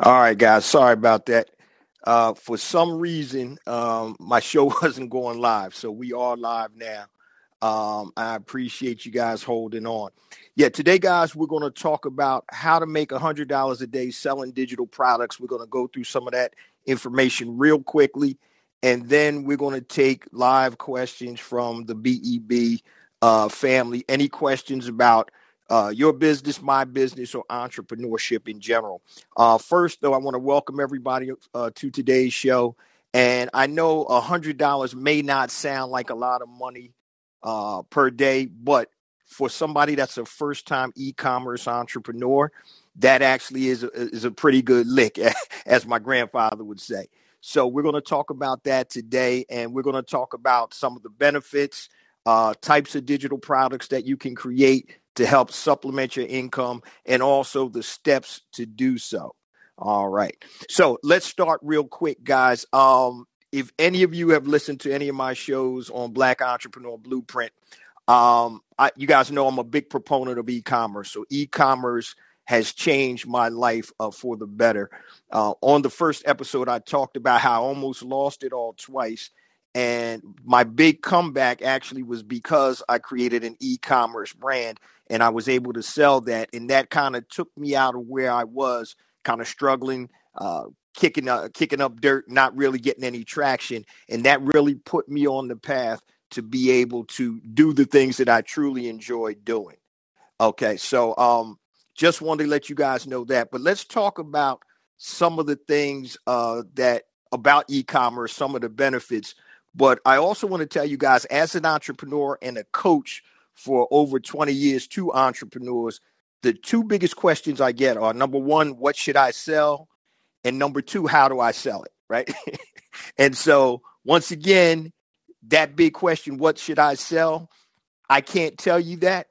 All right, guys. Sorry about that. Uh, for some reason, um, my show wasn't going live, so we are live now. Um, I appreciate you guys holding on. Yeah, today, guys, we're going to talk about how to make $100 a day selling digital products. We're going to go through some of that information real quickly, and then we're going to take live questions from the BEB uh, family. Any questions about uh, your business, my business, or entrepreneurship in general. Uh, first, though, I want to welcome everybody uh, to today's show. And I know $100 may not sound like a lot of money uh, per day, but for somebody that's a first time e commerce entrepreneur, that actually is a, is a pretty good lick, as my grandfather would say. So, we're going to talk about that today, and we're going to talk about some of the benefits, uh, types of digital products that you can create to help supplement your income and also the steps to do so. All right. So let's start real quick, guys. Um, if any of you have listened to any of my shows on Black Entrepreneur Blueprint, um, I, you guys know I'm a big proponent of e-commerce. So e-commerce has changed my life uh, for the better. Uh, on the first episode, I talked about how I almost lost it all twice and my big comeback actually was because I created an e commerce brand and I was able to sell that. And that kind of took me out of where I was, kind of struggling, uh, kicking, uh, kicking up dirt, not really getting any traction. And that really put me on the path to be able to do the things that I truly enjoy doing. Okay. So, um, just wanted to let you guys know that. But let's talk about some of the things uh, that about e-commerce, some of the benefits but I also want to tell you guys, as an entrepreneur and a coach for over 20 years to entrepreneurs, the two biggest questions I get are number one, what should I sell? And number two, how do I sell it? Right. and so, once again, that big question, what should I sell? I can't tell you that.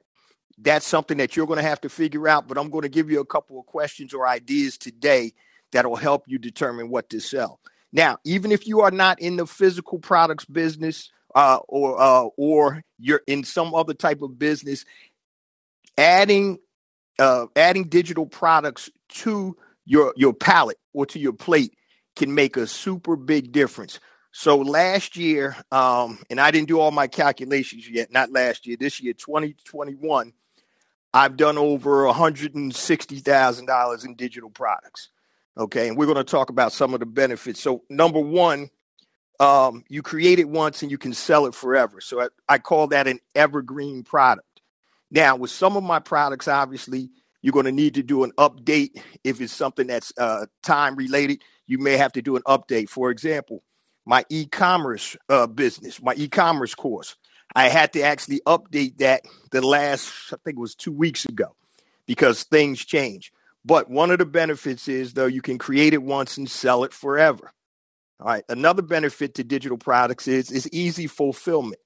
That's something that you're going to have to figure out, but I'm going to give you a couple of questions or ideas today that'll help you determine what to sell. Now, even if you are not in the physical products business uh, or uh, or you're in some other type of business, adding uh, adding digital products to your your palette or to your plate can make a super big difference. So last year, um, and I didn't do all my calculations yet. Not last year. This year, 2021, I've done over $160,000 in digital products. Okay, and we're going to talk about some of the benefits. So, number one, um, you create it once and you can sell it forever. So, I, I call that an evergreen product. Now, with some of my products, obviously, you're going to need to do an update if it's something that's uh, time related. You may have to do an update. For example, my e-commerce uh, business, my e-commerce course, I had to actually update that the last, I think it was two weeks ago, because things change. But one of the benefits is, though, you can create it once and sell it forever. All right. Another benefit to digital products is is easy fulfillment.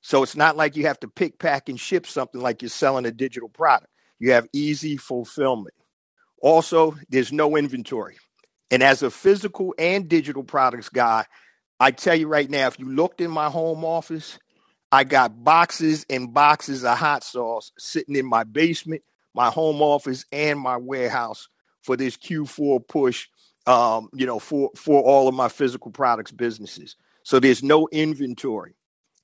So it's not like you have to pick, pack, and ship something like you're selling a digital product. You have easy fulfillment. Also, there's no inventory. And as a physical and digital products guy, I tell you right now, if you looked in my home office, I got boxes and boxes of hot sauce sitting in my basement my home office and my warehouse for this Q4 push, um, you know, for, for all of my physical products businesses. So there's no inventory.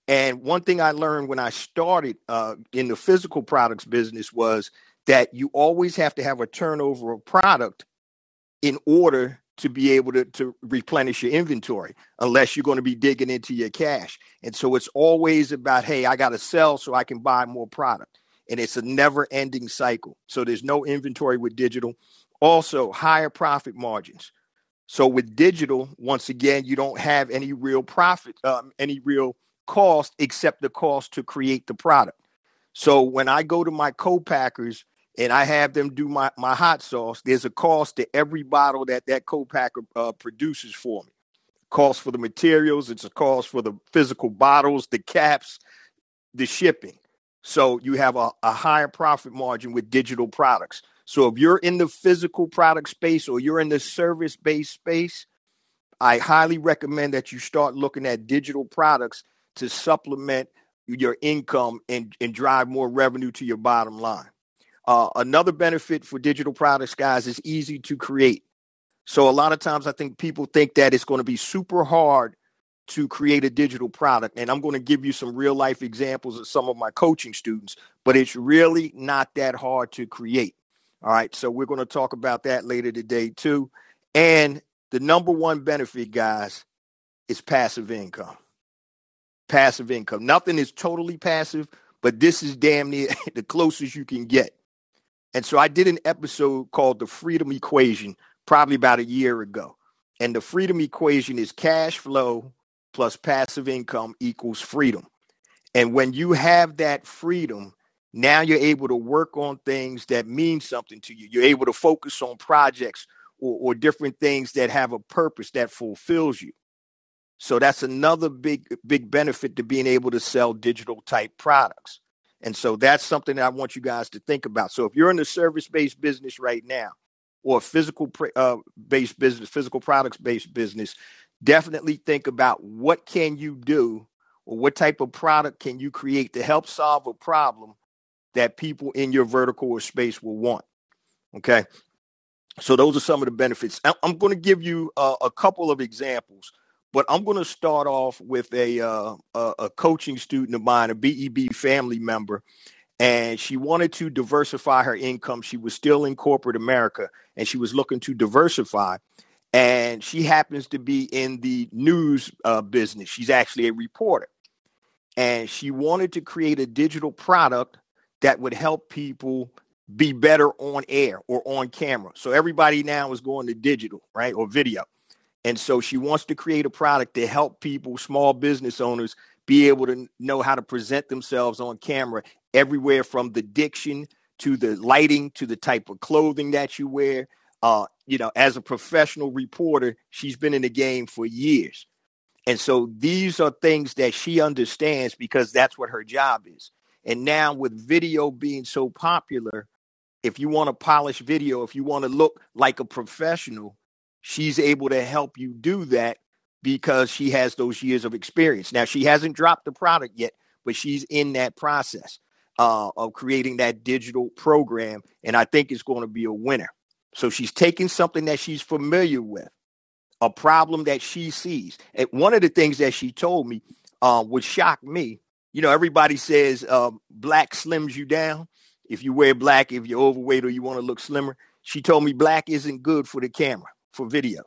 And one thing I learned when I started uh, in the physical products business was that you always have to have a turnover of product in order to be able to, to replenish your inventory, unless you're going to be digging into your cash. And so it's always about, hey, I got to sell so I can buy more product and it's a never ending cycle. So there's no inventory with digital. Also, higher profit margins. So with digital, once again, you don't have any real profit, um, any real cost except the cost to create the product. So when I go to my co-packers and I have them do my, my hot sauce, there's a cost to every bottle that that co-packer uh, produces for me. Cost for the materials, it's a cost for the physical bottles, the caps, the shipping. So you have a, a higher profit margin with digital products. So if you're in the physical product space or you're in the service based space, I highly recommend that you start looking at digital products to supplement your income and, and drive more revenue to your bottom line. Uh, another benefit for digital products, guys, is easy to create. So a lot of times I think people think that it's going to be super hard to create a digital product. And I'm going to give you some real life examples of some of my coaching students, but it's really not that hard to create. All right. So we're going to talk about that later today, too. And the number one benefit, guys, is passive income. Passive income. Nothing is totally passive, but this is damn near the closest you can get. And so I did an episode called The Freedom Equation probably about a year ago. And the freedom equation is cash flow plus passive income equals freedom. And when you have that freedom, now you're able to work on things that mean something to you. You're able to focus on projects or, or different things that have a purpose that fulfills you. So that's another big, big benefit to being able to sell digital type products. And so that's something that I want you guys to think about. So if you're in the service based business right now, or physical uh, based business, physical products based business, definitely think about what can you do or what type of product can you create to help solve a problem that people in your vertical or space will want. Okay. So those are some of the benefits. I'm going to give you uh, a couple of examples, but I'm going to start off with a, uh, a coaching student of mine, a BEB family member, and she wanted to diversify her income. She was still in corporate America and she was looking to diversify. And she happens to be in the news uh, business. She's actually a reporter. And she wanted to create a digital product that would help people be better on air or on camera. So everybody now is going to digital, right? Or video. And so she wants to create a product to help people, small business owners, be able to know how to present themselves on camera everywhere from the diction to the lighting to the type of clothing that you wear. Uh, you know, as a professional reporter, she's been in the game for years. And so these are things that she understands because that's what her job is. And now with video being so popular, if you want to polish video, if you want to look like a professional, she's able to help you do that because she has those years of experience. Now, she hasn't dropped the product yet, but she's in that process uh, of creating that digital program. And I think it's going to be a winner. So she's taking something that she's familiar with, a problem that she sees. And one of the things that she told me uh, would shock me. You know, everybody says uh, black slims you down. If you wear black, if you're overweight or you want to look slimmer, she told me black isn't good for the camera, for video,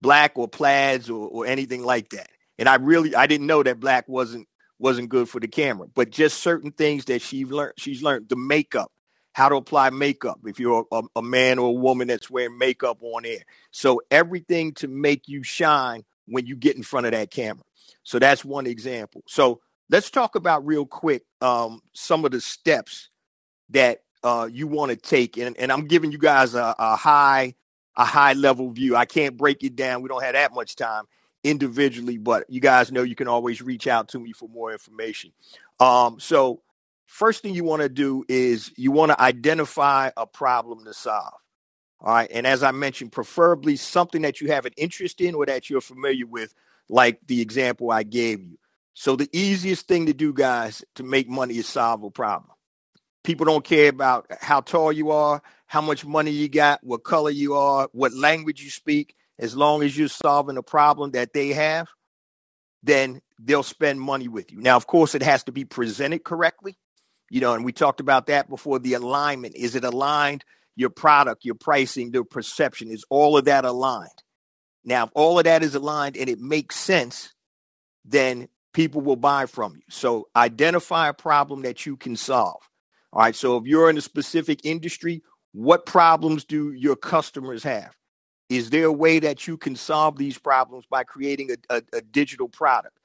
black or plaids or, or anything like that. And I really, I didn't know that black wasn't wasn't good for the camera, but just certain things that she's learned. She's learned the makeup, how to apply makeup if you're a, a, man or a woman that's wearing makeup on air. So everything to make you shine when you get in front of that camera. So that's one example. So let's talk about real quick um, some of the steps that uh, you want to take, and, and I'm giving you guys a, a high a high level view. I can't break it down. We don't have that much time individually, but you guys know you can always reach out to me for more information. Um, so, first thing you want to do is you want to identify a problem to solve. All right. And as I mentioned, preferably something that you have an interest in or that you're familiar with, like the example I gave you. So, the easiest thing to do, guys, to make money is solve a problem. People don't care about how tall you are, how much money you got, what color you are, what language you speak as long as you're solving a problem that they have, then they'll spend money with you. Now, of course, it has to be presented correctly, you know, and we talked about that before. The alignment is it aligned? Your product, your pricing, the perception is all of that aligned. Now, if all of that is aligned and it makes sense, then people will buy from you. So identify a problem that you can solve. All right. So if you're in a specific industry, what problems do your customers have? Is there a way that you can solve these problems by creating a, a, a digital product?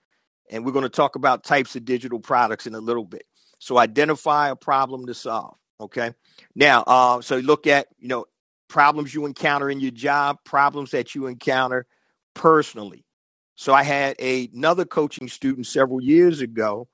And we're going to talk about types of digital products in a little bit. So identify a problem to solve. Okay. Now, uh, so look at, you know, problems you encounter in your job, problems that you encounter personally. So I had a, another coaching student several years ago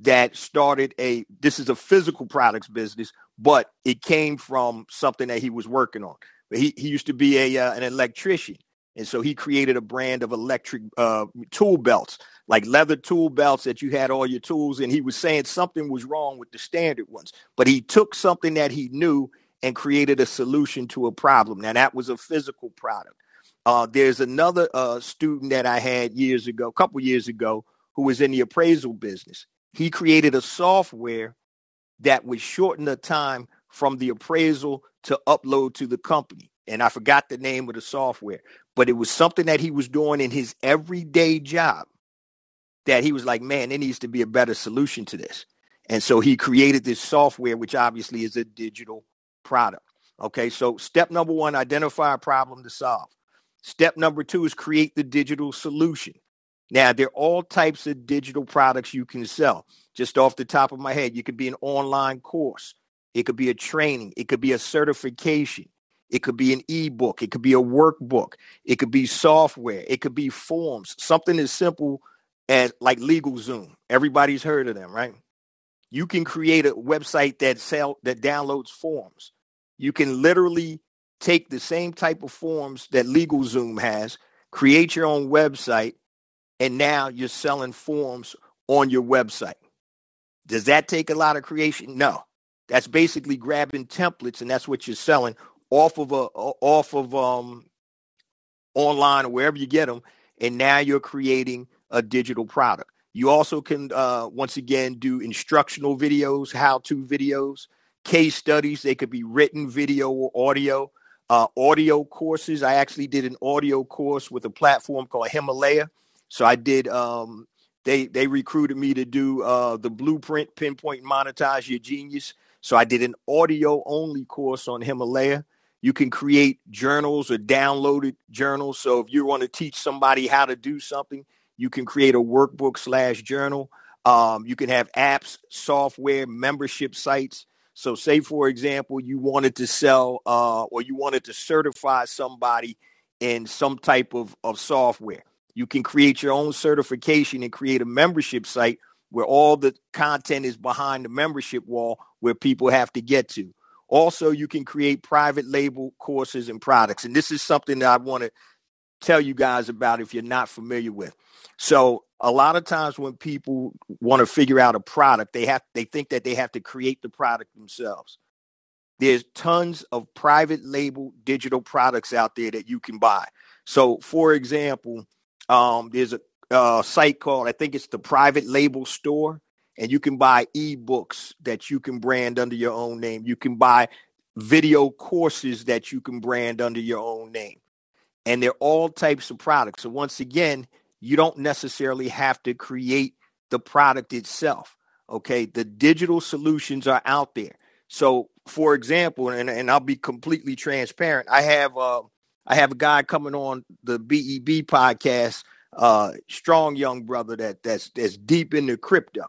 that started a this is a physical products business, but it came from something that he was working on. He he used to be a uh, an electrician, and so he created a brand of electric uh, tool belts, like leather tool belts that you had all your tools. And he was saying something was wrong with the standard ones, but he took something that he knew and created a solution to a problem. Now, that was a physical product. Uh, there's another uh, student that I had years ago, a couple years ago, who was in the appraisal business. He created a software that would shorten the time from the appraisal to upload to the company. And I forgot the name of the software, but it was something that he was doing in his everyday job that he was like, man, there needs to be a better solution to this. And so he created this software, which obviously is a digital product. Okay, so step number one, identify a problem to solve. Step number two is create the digital solution. Now, there are all types of digital products you can sell. Just off the top of my head, you could be an online course, it could be a training, it could be a certification, it could be an ebook, it could be a workbook, it could be software, it could be forms, something as simple as like LegalZoom. Everybody's heard of them, right? You can create a website that sell that downloads forms. You can literally take the same type of forms that LegalZoom has, create your own website, and now you're selling forms on your website. Does that take a lot of creation? No. That's basically grabbing templates and that's what you're selling off of a off of um online or wherever you get them and now you're creating a digital product. You also can uh, once again do instructional videos, how-to videos, case studies. They could be written, video, or audio. Uh, audio courses. I actually did an audio course with a platform called Himalaya. So I did. Um, they they recruited me to do uh, the blueprint, pinpoint, monetize your genius. So I did an audio only course on Himalaya. You can create journals or downloaded journals. So if you want to teach somebody how to do something, you can create a workbook slash journal. Um, you can have apps, software, membership sites. So, say for example, you wanted to sell uh, or you wanted to certify somebody in some type of, of software. You can create your own certification and create a membership site where all the content is behind the membership wall where people have to get to. Also, you can create private label courses and products. And this is something that I want to tell you guys about if you're not familiar with. So, a lot of times when people want to figure out a product, they have they think that they have to create the product themselves. There's tons of private label digital products out there that you can buy. So, for example, um, there's a, a site called, I think it's the Private Label Store, and you can buy ebooks that you can brand under your own name. You can buy video courses that you can brand under your own name. And they're all types of products. So, once again, you don't necessarily have to create the product itself. Okay. The digital solutions are out there. So, for example, and, and I'll be completely transparent, I have uh, I have a guy coming on the BEB podcast, uh, strong young brother that that's that's deep into crypto.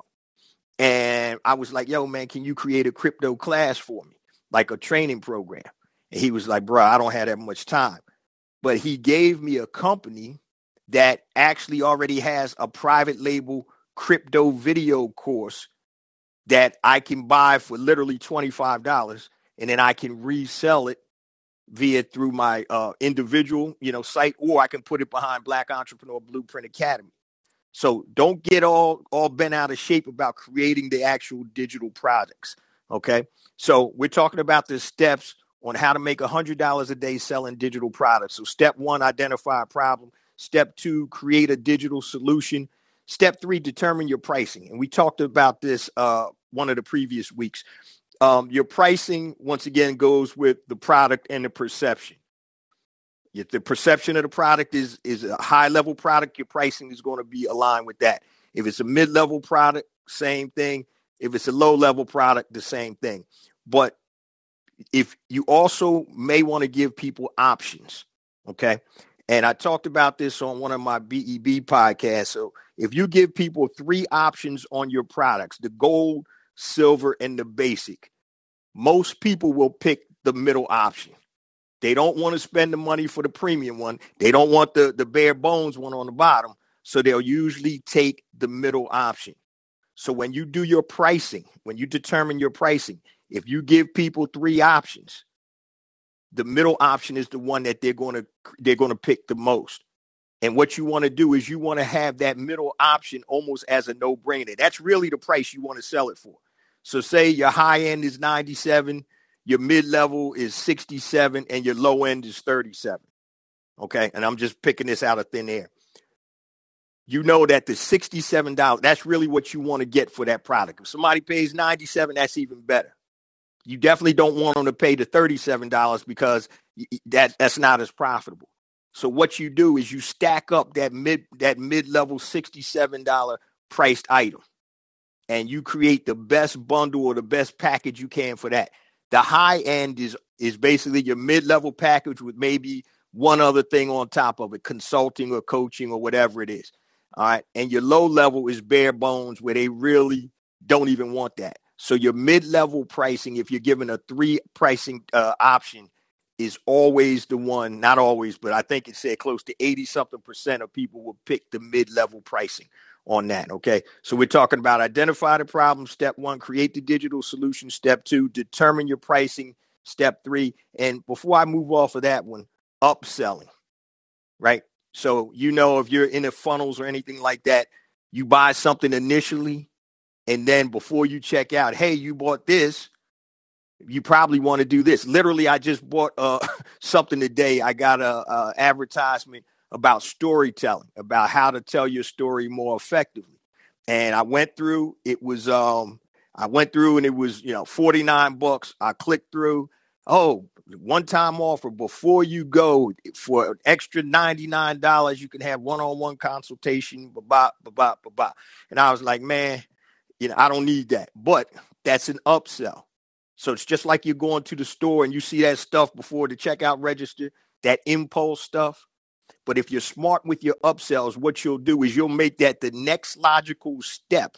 And I was like, yo, man, can you create a crypto class for me? Like a training program. And he was like, bro, I don't have that much time. But he gave me a company that actually already has a private label crypto video course that I can buy for literally $25 and then I can resell it via through my uh, individual, you know, site, or I can put it behind Black Entrepreneur Blueprint Academy. So don't get all all bent out of shape about creating the actual digital products. Okay, so we're talking about the steps on how to make a hundred dollars a day selling digital products. So step one, identify a problem. Step two, create a digital solution. Step three, determine your pricing. And we talked about this uh, one of the previous weeks. Um, your pricing, once again, goes with the product and the perception. If the perception of the product is is a high level product, your pricing is going to be aligned with that. If it's a mid level product, same thing. If it's a low level product, the same thing. But if you also may want to give people options, okay? And I talked about this on one of my BEB podcasts. So if you give people three options on your products, the gold, silver, and the basic. Most people will pick the middle option. They don't want to spend the money for the premium one. They don't want the, the bare bones one on the bottom. So they'll usually take the middle option. So when you do your pricing, when you determine your pricing, if you give people three options, the middle option is the one that they're going to they're going to pick the most. And what you want to do is you want to have that middle option almost as a no-brainer. That's really the price you want to sell it for. So say your high end is 97, your mid level is 67 and your low end is 37. Okay. And I'm just picking this out of thin air. You know that the $67, that's really what you want to get for that product. If somebody pays 97, that's even better. You definitely don't want them to pay the $37 because that, that's not as profitable. So what you do is you stack up that mid that mid-level $67 priced item and you create the best bundle or the best package you can for that. The high end is is basically your mid-level package with maybe one other thing on top of it, consulting or coaching or whatever it is. All right. And your low level is bare bones where they really don't even want that. So your mid-level pricing, if you're given a three pricing uh, option, is always the one, not always, but I think it said close to 80 something percent of people will pick the mid level pricing on that. Okay. So we're talking about identify the problem. Step one, create the digital solution. Step two, determine your pricing. Step three. And before I move off of that one, upselling, right? So, you know, if you're in the funnels or anything like that, you buy something initially. And then before you check out, hey, you bought this you probably want to do this. Literally, I just bought uh, something today. I got a, advertisement about storytelling, about how to tell your story more effectively. And I went through. It was um, I went through and it was you know forty nine bucks. I clicked through. Oh, one time offer before you go for an extra ninety nine dollars. You can have one on one consultation. Blah, blah, blah, blah, blah. And I was like, man, you know, I don't need that. But that's an upsell so it's just like you're going to the store and you see that stuff before the checkout register, that impulse stuff. But if you're smart with your upsells, what you'll do is you'll make that the next logical step.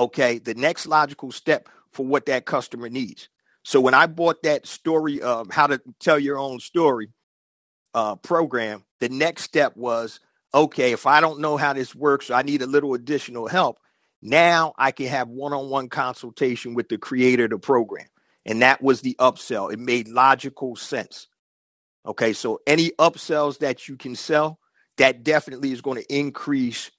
Okay, the next logical step for what that customer needs. So when I bought that story of how to tell your own story uh, program, the next step was okay, if I don't know how this works, I need a little additional help. Now I can have one on one consultation with the creator of the program. And that was the upsell. It made logical sense. Okay, so any upsells that you can sell, that definitely is going to increase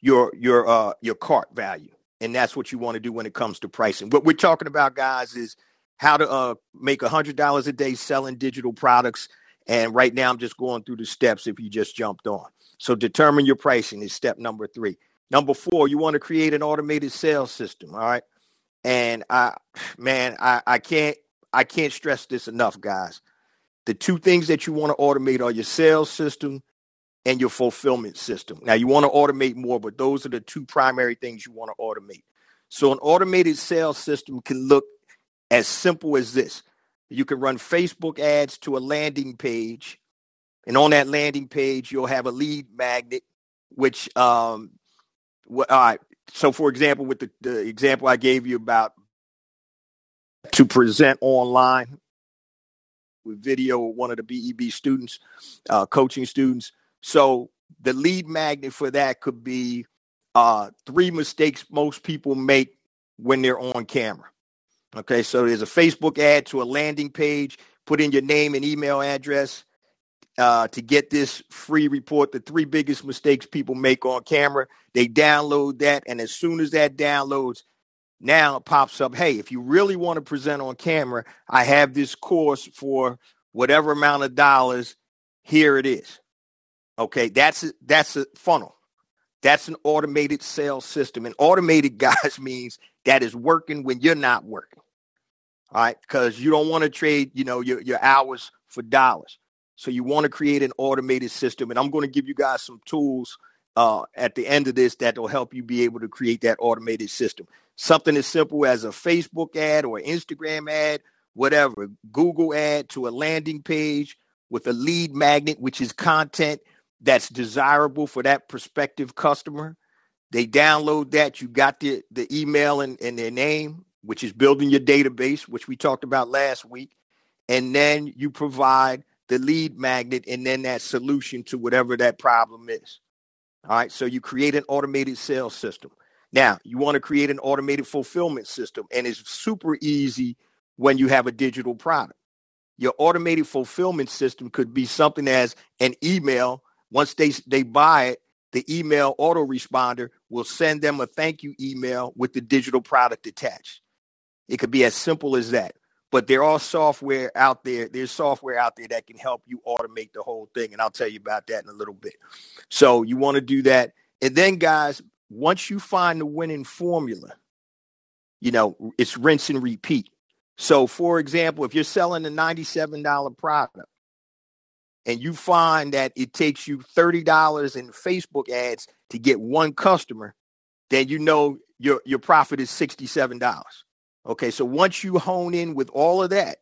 your your uh your cart value. And that's what you want to do when it comes to pricing. What we're talking about, guys, is how to uh make a hundred dollars a day selling digital products. And right now I'm just going through the steps if you just jumped on. So determine your pricing is step number three. Number four, you want to create an automated sales system. All right. And I man, I, I can't I can't stress this enough, guys. The two things that you want to automate are your sales system and your fulfillment system. Now you want to automate more, but those are the two primary things you want to automate. So an automated sales system can look as simple as this. You can run Facebook ads to a landing page, and on that landing page, you'll have a lead magnet, which um, all right. So, for example, with the, the example I gave you about to present online with video with one of the BEB students, uh, coaching students. So the lead magnet for that could be uh, three mistakes most people make when they're on camera. Okay, so there's a Facebook ad to a landing page. Put in your name and email address uh, to get this free report, the three biggest mistakes people make on camera. They download that, and as soon as that downloads, now it pops up. Hey, if you really want to present on camera, I have this course for whatever amount of dollars. Here it is. Okay, that's a, that's a funnel. That's an automated sales system. And automated, guys, means that is working when you're not working. All right, because you don't want to trade, you know, your, your hours for dollars. So you want to create an automated system. And I'm going to give you guys some tools uh, at the end of this that will help you be able to create that automated system. Something as simple as a Facebook ad or Instagram ad, whatever, Google ad to a landing page with a lead magnet, which is content that's desirable for that prospective customer. They download that. You got the, the email and, and their name, which is building your database, which we talked about last week. And then you provide the lead magnet and then that solution to whatever that problem is. All right. So you create an automated sales system. Now, you want to create an automated fulfillment system, and it's super easy when you have a digital product. Your automated fulfillment system could be something as an email. Once they, they buy it, the email autoresponder will send them a thank you email with the digital product attached. It could be as simple as that. But there are software out there. There's software out there that can help you automate the whole thing. And I'll tell you about that in a little bit. So you want to do that. And then, guys, once you find the winning formula, you know, it's rinse and repeat. So, for example, if you're selling a $97 product and you find that it takes you $30 in Facebook ads to get one customer, then you know your, your profit is $67. Okay, so once you hone in with all of that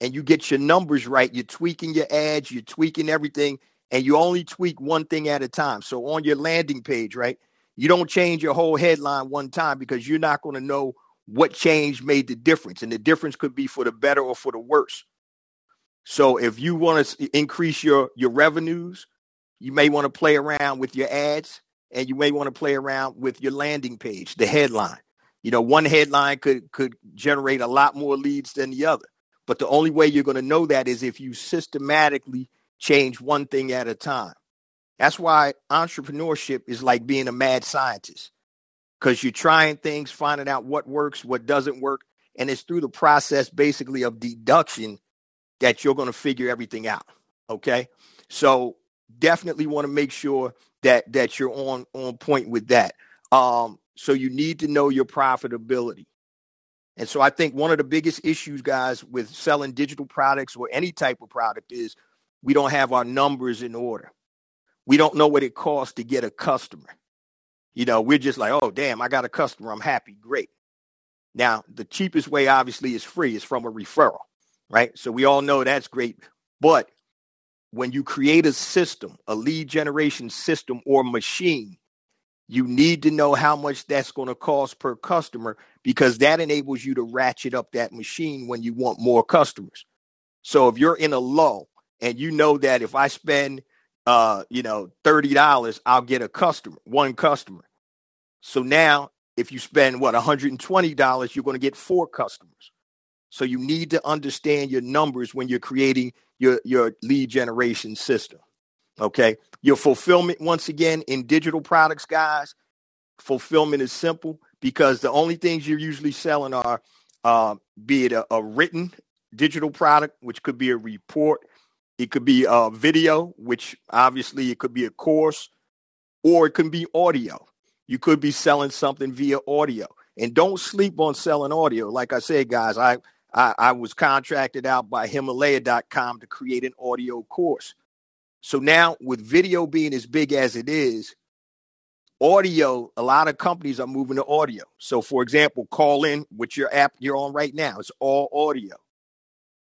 and you get your numbers right, you're tweaking your ads, you're tweaking everything, and you only tweak one thing at a time. So on your landing page, right, you don't change your whole headline one time because you're not going to know what change made the difference. And the difference could be for the better or for the worse. So if you want to increase your, your revenues, you may want to play around with your ads and you may want to play around with your landing page, the headline. You know, one headline could could generate a lot more leads than the other. But the only way you're going to know that is if you systematically change one thing at a time. That's why entrepreneurship is like being a mad scientist because you're trying things, finding out what works, what doesn't work. And it's through the process basically of deduction that you're going to figure everything out. Okay. So definitely want to make sure that that you're on on point with that. Um, so you need to know your profitability. And so I think one of the biggest issues, guys, with selling digital products or any type of product is we don't have our numbers in order. We don't know what it costs to get a customer. You know, we're just like, oh, damn, I got a customer. I'm happy. Great. Now, the cheapest way, obviously, is free. is from a referral, right? So we all know that's great. But when you create a system, a lead generation system or machine, you need to know how much that's going to cost per customer because that enables you to ratchet up that machine when you want more customers. So if you're in a lull and you know that if I spend uh, you know, $30, I'll get a customer, one customer. So now if you spend what $120, you're going to get four customers. So you need to understand your numbers when you're creating your, your lead generation system. Okay. Your fulfillment, once again, in digital products, guys, fulfillment is simple because the only things you're usually selling are uh, be it a, a, written digital product, which could be a report, it could be a video, which obviously it could be a course, or it can be audio. You could be selling something via audio. And don't sleep on selling audio. Like I said, guys, I I, I was contracted out by Himalaya.com to create an audio course. So now, with video being as big as it is, audio, a lot of companies are moving to audio. So, for example, Callin which your app you're on right now, it's all audio.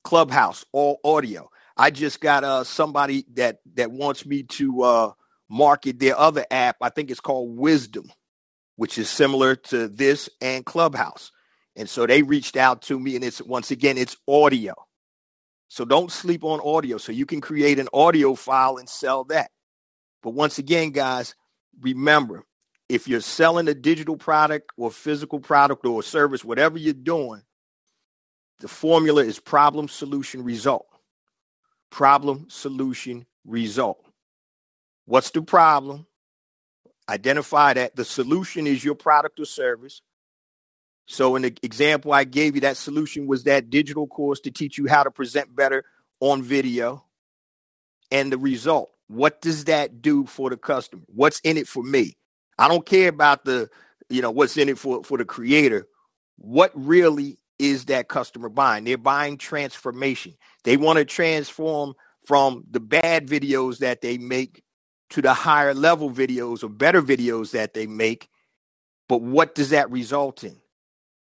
Clubhouse, all audio. I just got uh somebody that that wants me to uh market their other app. I think it's called Wisdom, which is similar to this and Clubhouse. And so they reached out to me, and it's once again, it's audio. So don't sleep on audio. So you can create an audio file and sell that. But once again, guys, remember if you're selling a digital product or physical product or service, whatever you're doing, the formula is problem, solution, result. Problem, solution, result. What's the problem? Identify that. The solution is your product or service. So in the example I gave you, that solution was that digital course to teach you how to present better on video. And the result, what does that do for the customer? What's in it for me? I don't care about the, you know, what's in it for, for the creator. What really is that customer buying? They're buying transformation. They want to transform from the bad videos that they make to the higher level videos or better videos that they make. But what does that result in?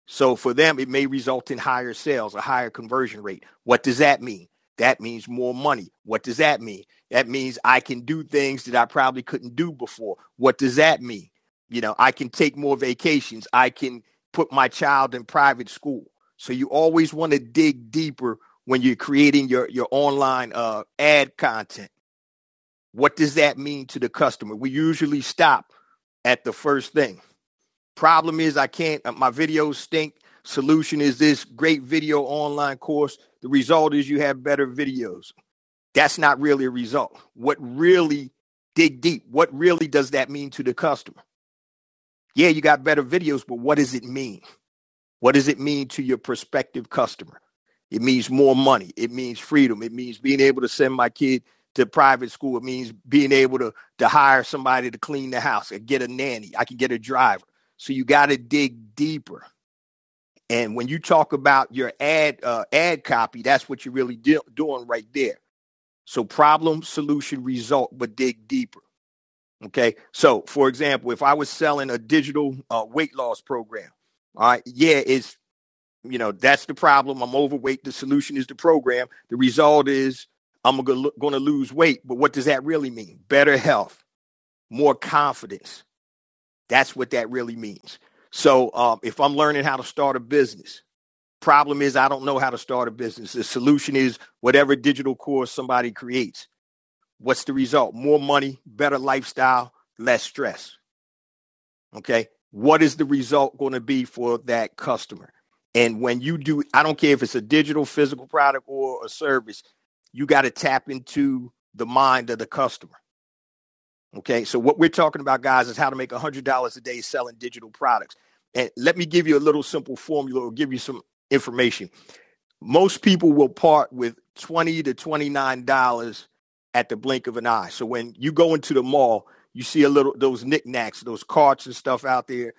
So for them, it may result in higher sales, a higher conversion rate. What does that mean? That means more money. What does that mean? That means I can do things that I probably couldn't do before. What does that mean? You know, I can take more vacations. I can put my child in private school. So you always want to dig deeper when you're creating your, your online uh, ad content. What does that mean to the customer? We usually stop at the first thing. Problem is, I can't, uh, my videos stink. Solution is this great video online course. The result is you have better videos. That's not really a result. What really, dig deep, what really does that mean to the customer? Yeah, you got better videos, but what does it mean? What does it mean to your prospective customer? It means more money. It means freedom. It means being able to send my kid to private school. It means being able to, to hire somebody to clean the house and get a nanny. I can get a driver. So you got to dig deeper. And when you talk about your ad uh, ad copy, that's what you're really de- doing right there. So problem, solution, result, but dig deeper. Okay. So for example, if I was selling a digital uh, weight loss program, all right, yeah, it's you know that's the problem. I'm overweight. The solution is the program. The result is I'm going to lose weight. But what does that really mean? Better health, more confidence. That's what that really means. So um, if I'm learning how to start a business, problem is I don't know how to start a business. The solution is whatever digital course somebody creates. What's the result? More money, better lifestyle, less stress. Okay. What is the result going to be for that customer? And when you do, I don't care if it's a digital, physical product or a service, you got to tap into the mind of the customer. Okay, so what we're talking about, guys, is how to make $100 a day selling digital products. And let me give you a little simple formula or give you some information. Most people will part with 20 to $29 at the blink of an eye. So when you go into the mall, you see a little those knickknacks, those carts and stuff out there.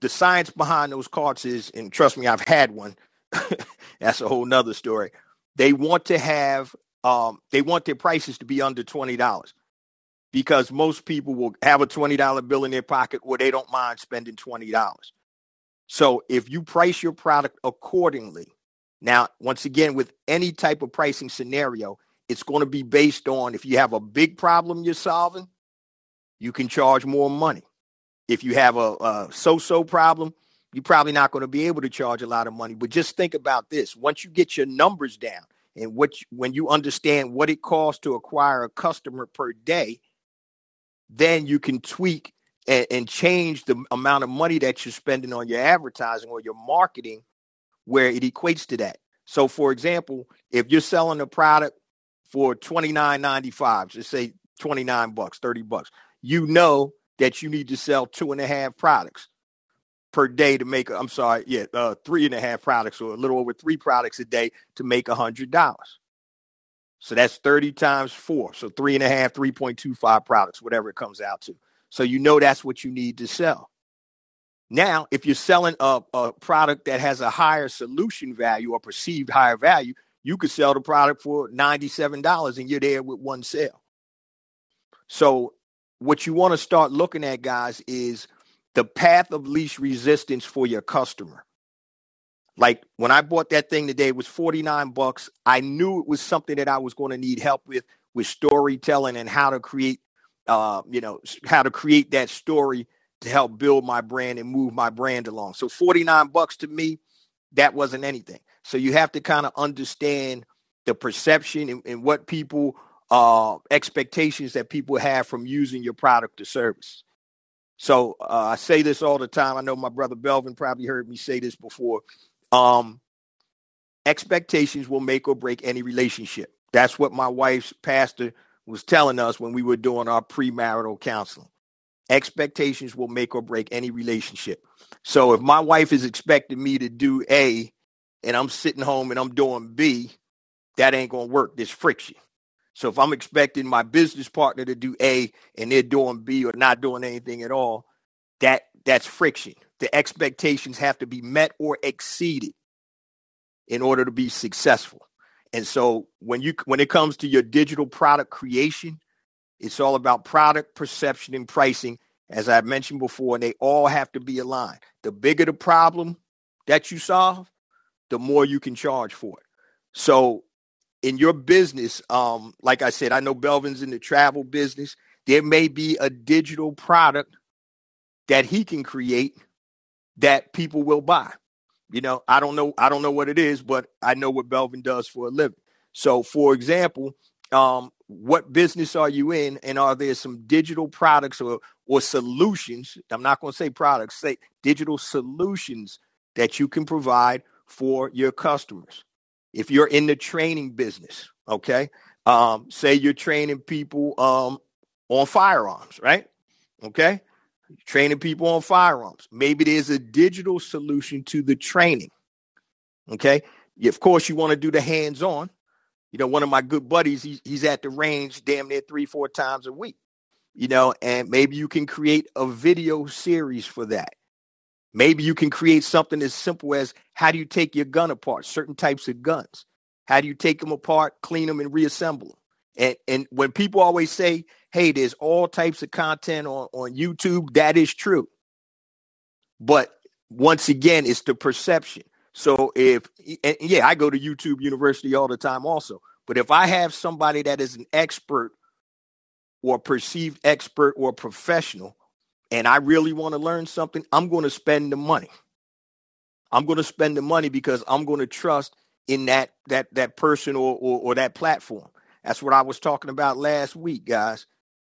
The science behind those carts is, and trust me, I've had one. That's a whole nother story. They want to have um, they want their prices to be under twenty dollars because most people will have a $20 bill in their pocket where they don't mind spending $20. So if you price your product accordingly, now, once again, with any type of pricing scenario, it's going to be based on if you have a big problem you're solving, you can charge more money. If you have a, a so so problem, you're probably not going to be able to charge a lot of money. But just think about this once you get your numbers down and what you, when you understand what it costs to acquire a customer per day, then you can tweak and, and change the amount of money that you're spending on your advertising or your marketing where it equates to that. So, for example, if you're selling a product for twenty nine ninety five, just say twenty nine bucks, thirty bucks, you know that you need to sell two and a half products per day to make. I'm sorry, yeah, uh, three and a half products or a little over three products a day to make a hundred dollars. So that's 30 times four. So three and a half, 3.25 products, whatever it comes out to. So you know that's what you need to sell. Now, if you're selling a, a product that has a higher solution value or perceived higher value, you could sell the product for $97 and you're there with one sale. So what you want to start looking at, guys, is the path of least resistance for your customer. Like when I bought that thing today, it was 49 bucks. I knew it was something that I was going to need help with, with storytelling and how to create, uh, you know, how to create that story to help build my brand and move my brand along. So 49 bucks to me, that wasn't anything. So you have to kind of understand the perception and, and what people uh expectations that people have from using your product or service. So uh, I say this all the time. I know my brother Belvin probably heard me say this before. Um, expectations will make or break any relationship. That's what my wife's pastor was telling us when we were doing our premarital counseling. Expectations will make or break any relationship. So if my wife is expecting me to do A and I'm sitting home and I'm doing B, that ain't going to work. There's friction. So if I'm expecting my business partner to do A and they're doing B or not doing anything at all, that that's friction the expectations have to be met or exceeded in order to be successful. And so when you when it comes to your digital product creation, it's all about product perception and pricing as I mentioned before and they all have to be aligned. The bigger the problem that you solve, the more you can charge for it. So in your business, um, like I said, I know Belvin's in the travel business. There may be a digital product that he can create that people will buy. You know, I don't know, I don't know what it is, but I know what Belvin does for a living. So, for example, um, what business are you in, and are there some digital products or or solutions? I'm not going to say products, say digital solutions that you can provide for your customers. If you're in the training business, okay, um, say you're training people um, on firearms, right? Okay, training people on firearms. Maybe there's a digital solution to the training. Okay. of course, you want to do the hands on. You know, one of my good buddies, he's, he's at the range damn near three, four times a week, you know, and maybe you can create a video series for that. Maybe you can create something as simple as how do you take your gun apart, certain types of guns? How do you take them apart, clean them, and reassemble them? And, and when people always say, hey, there's all types of content on, on YouTube, that is true. But once again, it's the perception. So if yeah, I go to YouTube University all the time also. But if I have somebody that is an expert or perceived expert or professional and I really want to learn something, I'm going to spend the money. I'm going to spend the money because I'm going to trust in that that that person or, or, or that platform. That's what I was talking about last week, guys.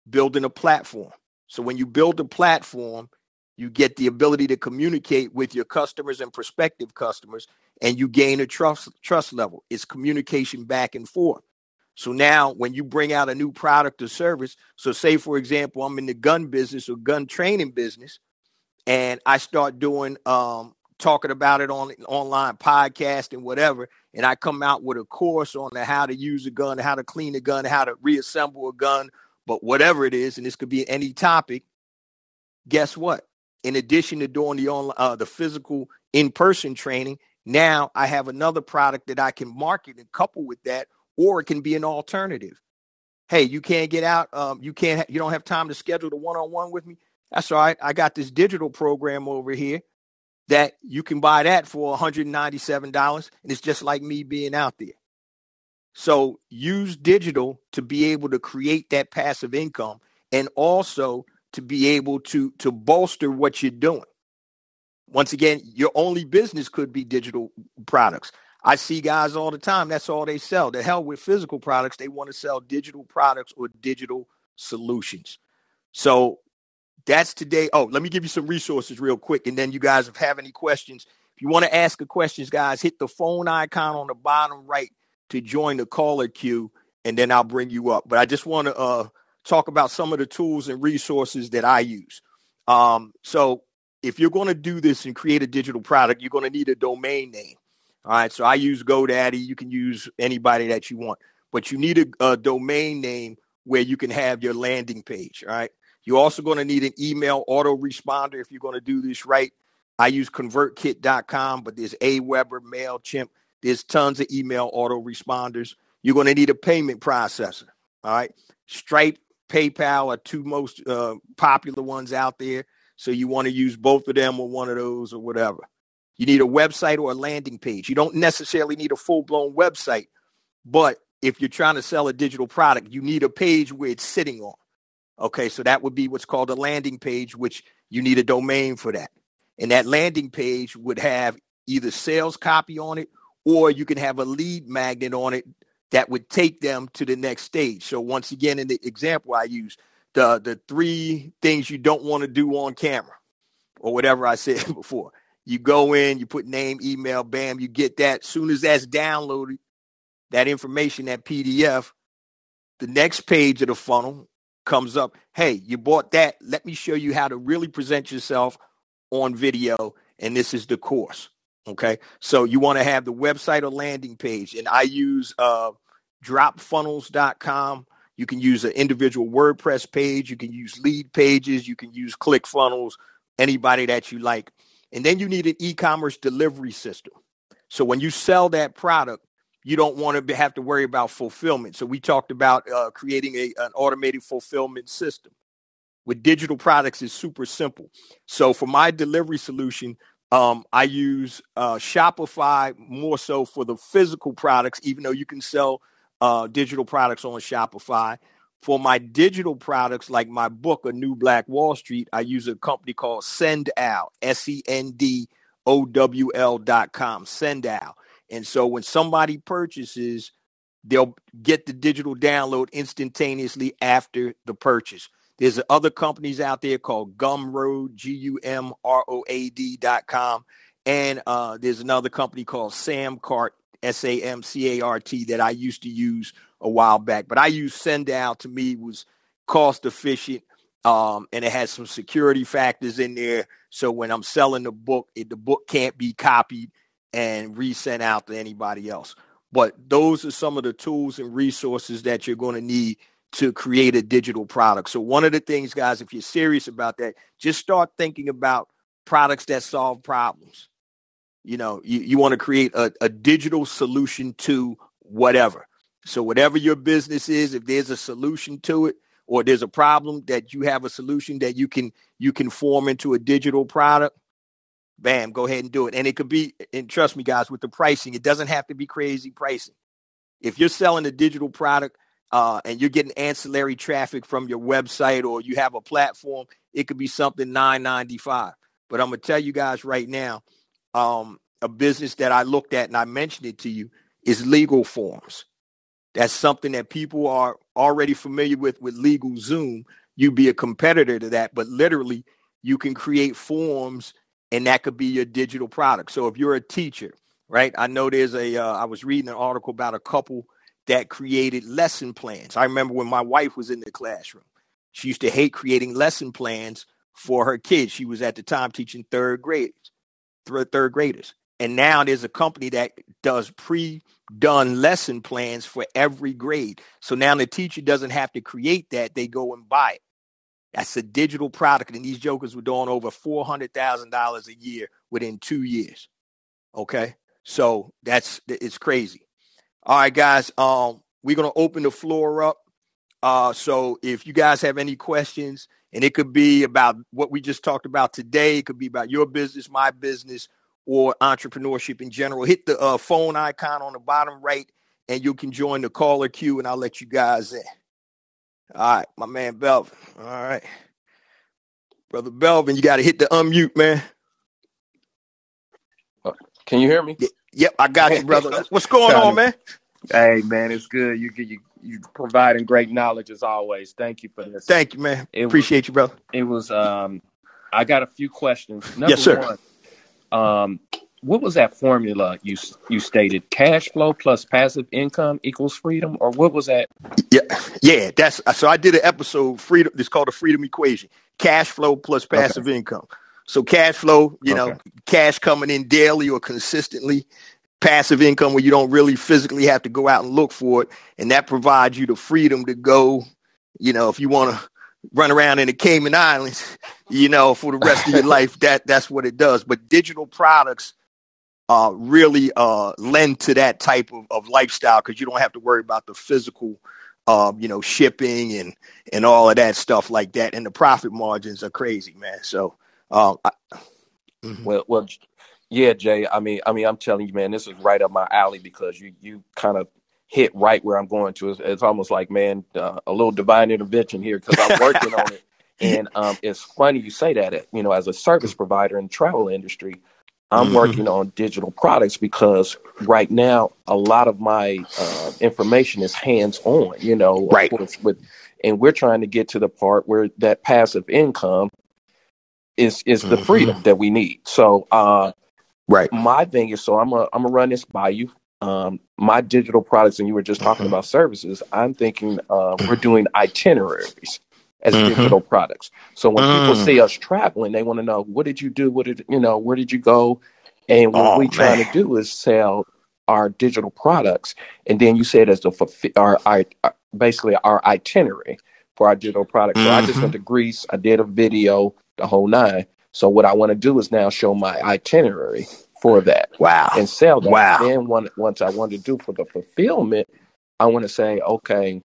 Building a platform. So when you build a platform, you get the ability to communicate with your customers and prospective customers and you gain a trust trust level it's communication back and forth so now when you bring out a new product or service so say for example i'm in the gun business or gun training business and i start doing um, talking about it on online podcast and whatever and i come out with a course on how to use a gun how to clean a gun how to reassemble a gun but whatever it is and this could be any topic guess what? In addition to doing the on uh, the physical in-person training now i have another product that i can market and couple with that or it can be an alternative. Hey you can't get out um, you can't you don't have time to schedule the one-on-one with me? That's all right. I got this digital program over here that you can buy that for $197 and it's just like me being out there so use digital to be able to create that passive income and also to be able to to bolster what you're doing. Once again, your only business could be digital products. I see guys all the time, that's all they sell. The hell with physical products, they want to sell digital products or digital solutions. So that's today. Oh, let me give you some resources real quick. And then you guys, if have any questions, if you want to ask a questions, guys, hit the phone icon on the bottom right to join the caller queue, and then I'll bring you up. But I just want to uh, talk about some of the tools and resources that I use. Um, so if you're going to do this and create a digital product, you're going to need a domain name. All right. So I use GoDaddy. You can use anybody that you want, but you need a, a domain name where you can have your landing page. All right. You're also going to need an email autoresponder if you're going to do this right. I use convertkit.com, but there's Aweber, MailChimp. There's tons of email autoresponders. You're going to need a payment processor. All right. Stripe PayPal are two most uh, popular ones out there. So you want to use both of them or one of those or whatever. You need a website or a landing page. You don't necessarily need a full blown website, but if you're trying to sell a digital product, you need a page where it's sitting on. Okay, so that would be what's called a landing page, which you need a domain for that. And that landing page would have either sales copy on it or you can have a lead magnet on it that would take them to the next stage. So once again, in the example I use, the the three things you don't want to do on camera, or whatever I said before. You go in, you put name, email, bam, you get that. Soon as that's downloaded, that information, that PDF, the next page of the funnel comes up. Hey, you bought that. Let me show you how to really present yourself on video. And this is the course. Okay. So you want to have the website or landing page. And I use uh, dropfunnels.com. You can use an individual WordPress page. You can use Leadpages. You can use ClickFunnels, anybody that you like. And then you need an e commerce delivery system. So when you sell that product, you don't want to have to worry about fulfillment. So we talked about uh, creating a, an automated fulfillment system. With digital products, it's super simple. So for my delivery solution, um, I use uh, Shopify more so for the physical products, even though you can sell uh, digital products on Shopify. For my digital products, like my book, A New Black Wall Street, I use a company called Sendowl, S E N D O W L dot com, Sendowl. And so when somebody purchases, they'll get the digital download instantaneously after the purchase. There's other companies out there called Gumroad, G U M R O A D dot com. And uh, there's another company called Samcart, S A M C A R T, that I used to use a while back. But I use Sendowl to me was cost efficient. Um, and it has some security factors in there. So when I'm selling the book, it, the book can't be copied. and resent out to anybody else. But those are some of the tools and resources that you're going to need to create a digital product. So one of the things, guys, if you're serious about that, just start thinking about products that solve problems. You know, you, you want to create a, a digital solution to whatever. So whatever your business is, if there's a solution to it or there's a problem that you have a solution that you can you can form into a digital product, bam, go ahead and do it. And it could be, and trust me, guys, with the pricing, it doesn't have to be crazy pricing. If you're selling a digital product uh, and you're getting ancillary traffic from your website or you have a platform, it could be something 995. But I'm gonna tell you guys right now, um, a business that I looked at and I mentioned it to you is legal forms. That's something that people are already familiar with with LegalZoom. You'd be a competitor to that, but literally you can create forms and that could be your digital product. So if you're a teacher, right? I know there's a. Uh, I was reading an article about a couple that created lesson plans. I remember when my wife was in the classroom, she used to hate creating lesson plans for her kids. She was at the time teaching third grades, third graders. And now there's a company that does pre-done lesson plans for every grade. So now the teacher doesn't have to create that; they go and buy it. That's a digital product, and these jokers were doing over four hundred thousand dollars a year within two years. Okay, so that's it's crazy. All right, guys. Um, we're gonna open the floor up. Uh, so if you guys have any questions, and it could be about what we just talked about today, it could be about your business, my business, or entrepreneurship in general, hit the uh, phone icon on the bottom right, and you can join the caller queue, and I'll let you guys in. All right, my man Belvin. All right. Brother Belvin, you got to hit the unmute, man. Uh, can you hear me? Yep, I got you, brother. What's going on, man? Hey, man, it's good. You you you providing great knowledge as always. Thank you for this. Thank you, man. It Appreciate was, you, brother. It was um, I got a few questions. Number yes, sir. One, um, what was that formula you you stated? Cash flow plus passive income equals freedom, or what was that? Yeah, yeah. That's so. I did an episode. Freedom. It's called the freedom equation. Cash flow plus passive okay. income. So cash flow, you okay. know, cash coming in daily or consistently. Passive income where you don't really physically have to go out and look for it, and that provides you the freedom to go. You know, if you want to run around in the Cayman Islands, you know, for the rest of your life, that that's what it does. But digital products uh, really uh, lend to that type of, of lifestyle because you don't have to worry about the physical, uh, you know, shipping and and all of that stuff like that. And the profit margins are crazy, man. So, um, I, mm-hmm. well, well, yeah, Jay. I mean, I mean, I'm telling you, man, this is right up my alley because you you kind of hit right where I'm going to. It's, it's almost like, man, uh, a little divine intervention here because I'm working on it. And um, it's funny you say that. You know, as a service provider in the travel industry, I'm mm-hmm. working on digital products because right now a lot of my uh, information is hands on. You know, right. With, with, and we're trying to get to the part where that passive income is is the mm-hmm. freedom that we need. So, uh, right. My thing is, so I'm a I'm gonna run this by you. Um, my digital products, and you were just talking mm-hmm. about services. I'm thinking uh, we're doing itineraries as mm-hmm. digital products. So when mm. people see us traveling, they want to know what did you do? What did you know? Where did you go? And what oh, we trying to do is sell our digital products, and then you said as the our, our basically our itinerary for our digital products. Mm-hmm. So I just went mm-hmm. to Greece. I did a video, the whole nine. So what I want to do is now show my itinerary for that. Wow. And sell that. Wow. Then one, once I want to do for the fulfillment, I want to say, okay,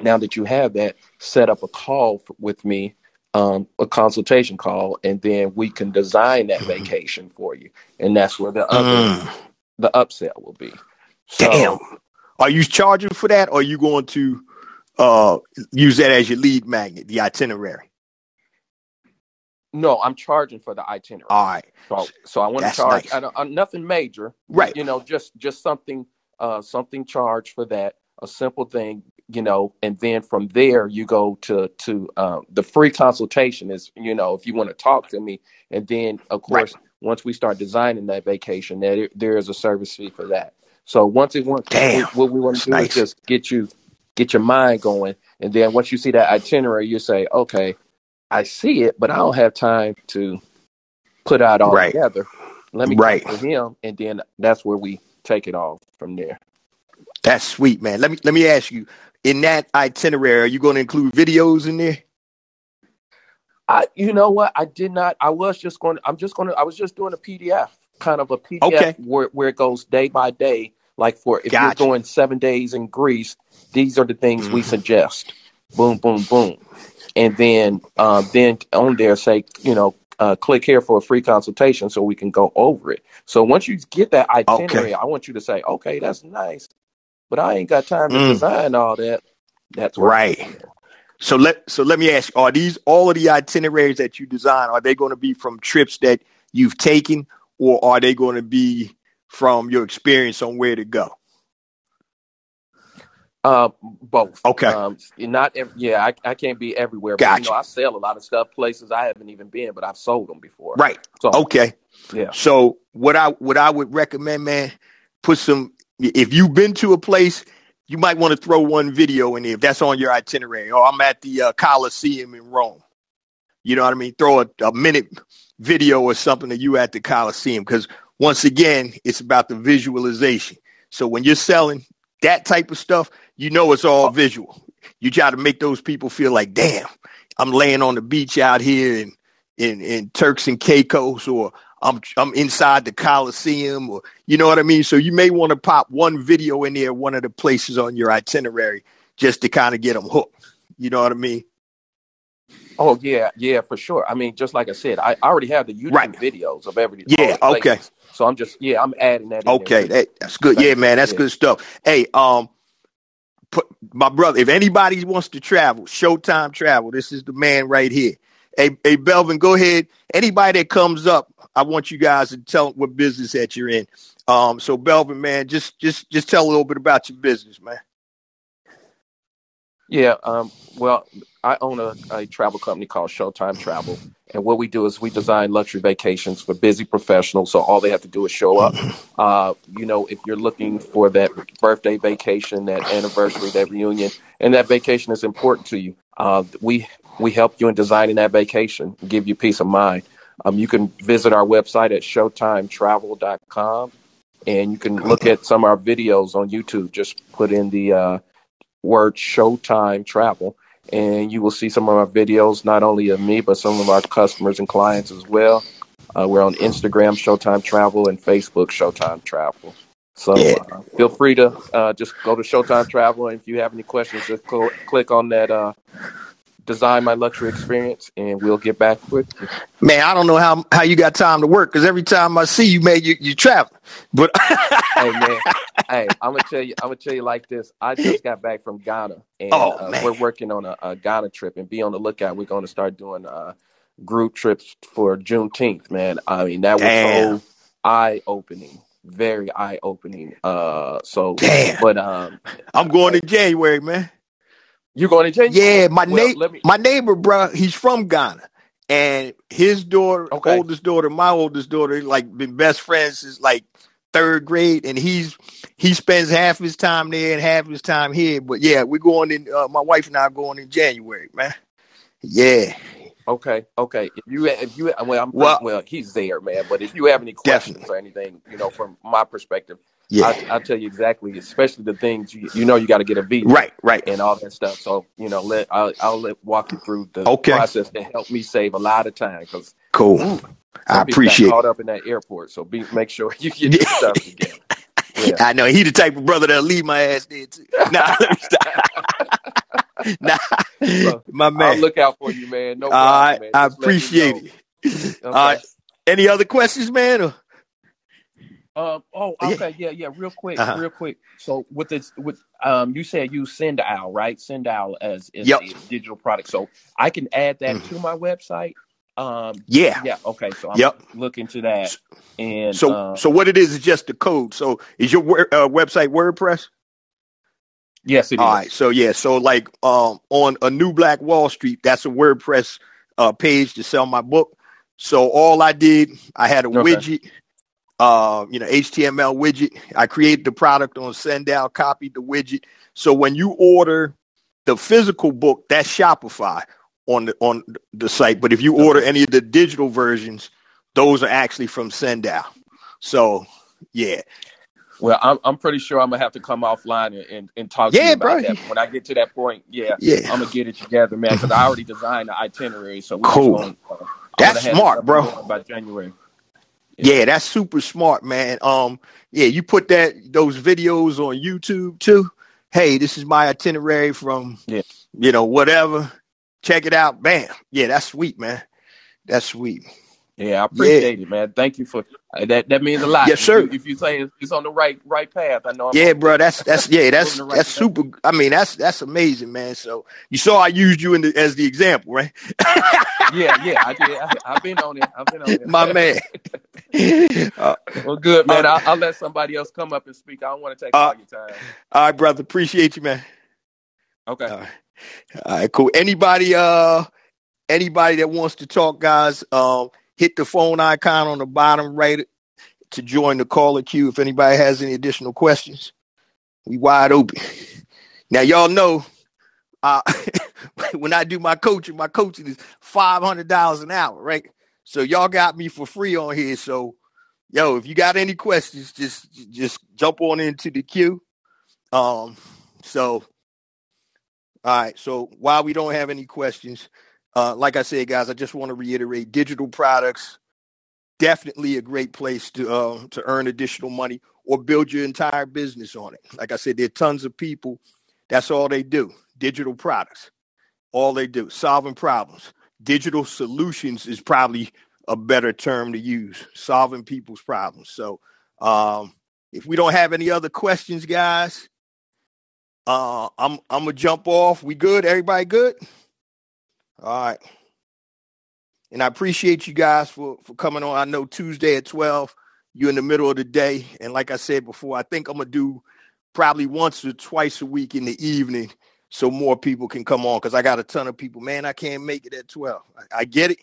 now that you have that, set up a call with me, um, a consultation call, and then we can design that mm-hmm. vacation for you. And that's where the other, mm. the upsell will be. So, Damn. Are you charging for that, or are you going to uh, use that as your lead magnet, the itinerary? No, I'm charging for the itinerary. All right. So, so I want to charge nice. I I, nothing major, right? You know, just just something, uh, something charged for that. A simple thing, you know, and then from there you go to to um, the free consultation is, you know, if you want to talk to me, and then of course right. once we start designing that vacation, there there is a service fee for that. So once it wants, what we want to do nice. is just get you get your mind going, and then once you see that itinerary, you say, okay, I see it, but I don't have time to put out all right. together. Let me Right. talk to him, and then that's where we take it off from there. That's sweet, man. Let me let me ask you, in that itinerary, are you going to include videos in there? I, you know what? I did not. I was just going. I'm just going to. I was just doing a PDF, kind of a PDF Okay. where where it goes day by day. Like for if Gotcha. you're going seven days in Greece, these are the things we Mhm. suggest. Boom, boom, boom, and then uh, then on there say you know uh, click here for a free consultation so we can go over it. So once you get that itinerary, I want you to say, okay, that's nice, but I ain't got time to Mm. design all that. That's Right. So let so let me ask you, are these all of the itineraries that you design, are they going to be from trips that you've taken or are they going to be from your experience on where to go? Uh, both. Okay. Um, not yeah, I, I can't be everywhere. But, you Gotcha. know, I sell a lot of stuff places I haven't even been, but I've sold them before. Right. So Okay. yeah, So what I what I would recommend, man, put some if you've been to a place, you might want to throw one video in there if that's on your itinerary. Or I'm at the uh, Coliseum in Rome. You know what I mean? Throw a, a minute video or something that you at the Coliseum because once again, it's about the visualization. So when you're selling that type of stuff, you know it's all visual. You try to make those people feel like, damn, I'm laying on the beach out here in in, in Turks and Caicos, or I'm I'm inside the Coliseum, or you know what I mean. So you may want to pop one video in there, one of the places on your itinerary, just to kind of get them hooked. You know what I mean? Oh yeah, yeah, for sure. I mean, just like I said, I, I already have the YouTube Right. videos of every Yeah, the okay. places. So I'm just yeah, I'm adding that. in there Okay, that, that's good. Yeah, man, that's Yeah. good stuff. Hey, um, put my brother. If anybody wants to travel, Showtime Travel. This is the man right here. Hey, hey, Belvin, go ahead. Anybody that comes up, I want you guys to tell what business that you're in. Um, so Belvin, man, just just just tell a little bit about your business, man. Yeah, um, well, I own a, a travel company called Showtime Travel, and what we do is we design luxury vacations for busy professionals. So all they have to do is show up. Uh, you know, if you're looking for that birthday vacation, that anniversary, that reunion, and that vacation is important to you, uh, we we help you in designing that vacation, give you peace of mind. Um, you can visit our website at showtimetravel.com, and you can look at some of our videos on YouTube. Just put in the uh, word Showtime Travel, and you will see some of our videos, not only of me, but some of our customers and clients as well. Uh, we're on Instagram, Showtime Travel, and Facebook, Showtime Travel. So Yeah. uh, feel free to uh, just go to Showtime Travel, and if you have any questions, just cl- click on that uh, Design My Luxury Experience, and we'll get back with you. Man, I don't know how how you got time to work because every time I see you, man, you you travel. But hey man, hey, I'm gonna tell you, I'm gonna tell you like this. I just got back from Ghana, and Oh, uh, we're working on a, a Ghana trip. And be on the lookout. We're going to start doing uh, group trips for Juneteenth. Man, I mean that was Damn. so eye opening, very eye opening. Uh, so, Damn. but um, I'm going in January, man. You're going to change. Yeah, my Well, me- my neighbor, bro, he's from Ghana, and his daughter, Okay. oldest daughter, my oldest daughter, like been best friends since like third grade, and he's he spends half his time there and half his time here. But yeah, we're going in. Uh, my wife and I are going in January, man. Yeah, Okay, okay. If you if you well, I'm Well- well, he's there, man. But if you have any questions Definitely. or anything, you know, from my perspective, yeah, I, I'll tell you exactly, especially the things you, you know you got to get a visa right, right. and all that stuff. So you know, let I'll, I'll let walk you through the Okay. process to help me save a lot of time because Cool. I appreciate. caught up in that airport. So be make sure you get your stuff together. Yeah. I know he the type of brother that'll leave my ass there too. Nah, let me stop. nah, my I'll man. look out for you, man. No problem, right, man. I appreciate know. it. Okay. All right. Any other questions, man? Or- Um. Oh. Okay. Yeah. Yeah. Real quick. Uh-huh. Real quick. So with this, with um, you said you send out right? Sendowl as is Yep. a digital product. So I can add that Mhm. to my website. Um. Yeah. Yeah. Okay. So I'm Yep. looking to that. And So, uh, so what it is is just the code. So, is your uh, website WordPress? yes, it is. All right. So yeah. So like um on a new Black Wall Street, that's a WordPress uh page to sell my book. So all I did, I had a Okay. widget, uh, you know, HTML widget. I created the product on Sendowl, copied the widget. So when you order the physical book, that's Shopify on the on the site. But if you order any of the digital versions, those are actually from Sendowl. So yeah. Well, I'm I'm pretty sure I'm gonna have to come offline and, and, and talk yeah, to you about bro. that. When I get to that point, yeah, yeah, I'm gonna get it together, man. Because I already designed the itinerary, so we're cool. Gonna, uh, that's smart, bro. By January. Yeah. yeah, that's super smart, man. Um, yeah, you put that those videos on YouTube too. Hey, this is my itinerary from yeah. you know whatever. Check it out. Bam. Yeah, that's sweet, man. That's sweet. Yeah, I appreciate yeah. it, man. Thank you for uh, that. That means a lot. Yes, sir. If you, if you say it's, on the right right path, I know. I'm yeah, bro. That's that's yeah. That's right that's path. super. I mean, that's that's amazing, man. So you saw I used you in the, as the example, right? yeah, yeah. I did. I, have been on it. I've been on it. My man. uh, well, good, man. Uh, I'll, I'll, let somebody else come up and speak. I don't want to take uh, all your time. All right, brother. Appreciate you, man. Okay. All right. all right. Cool. Anybody? Uh, anybody that wants to talk, guys? Um hit the phone icon on the bottom right to join the caller queue if anybody has any additional questions. We wide open. Now y'all know uh, when I do my coaching, my coaching is five hundred dollars an hour, right? So y'all got me for free on here. So yo, if you got any questions, just just jump on into the queue. Um, so all right. So while we don't have any questions, uh, like I said, guys, I just want to reiterate: digital products definitely a great place to uh, to earn additional money or build your entire business on it. Like I said, there are tons of people. That's all they do: digital products. All they do, solving problems. Digital solutions is probably a better term to use, solving people's problems. So, um, if we don't have any other questions, guys, uh, I'm I'm gonna jump off. We good? Everybody good? All right. And I appreciate you guys for, for coming on. I know Tuesday at 12, you're in the middle of the day. And like I said before, I think I'm to do probably once or twice a week in the evening so more people can come on because I got a ton of people. Man, I can't make it at 12. I, I get it.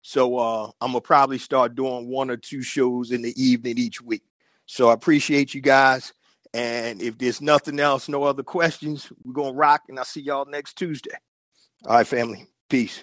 So uh, I'm to probably start doing one or two shows in the evening each week. So I appreciate you guys. And if there's nothing else, no other questions, we're to rock. And I'll see y'all next Tuesday. All right, family. Peace.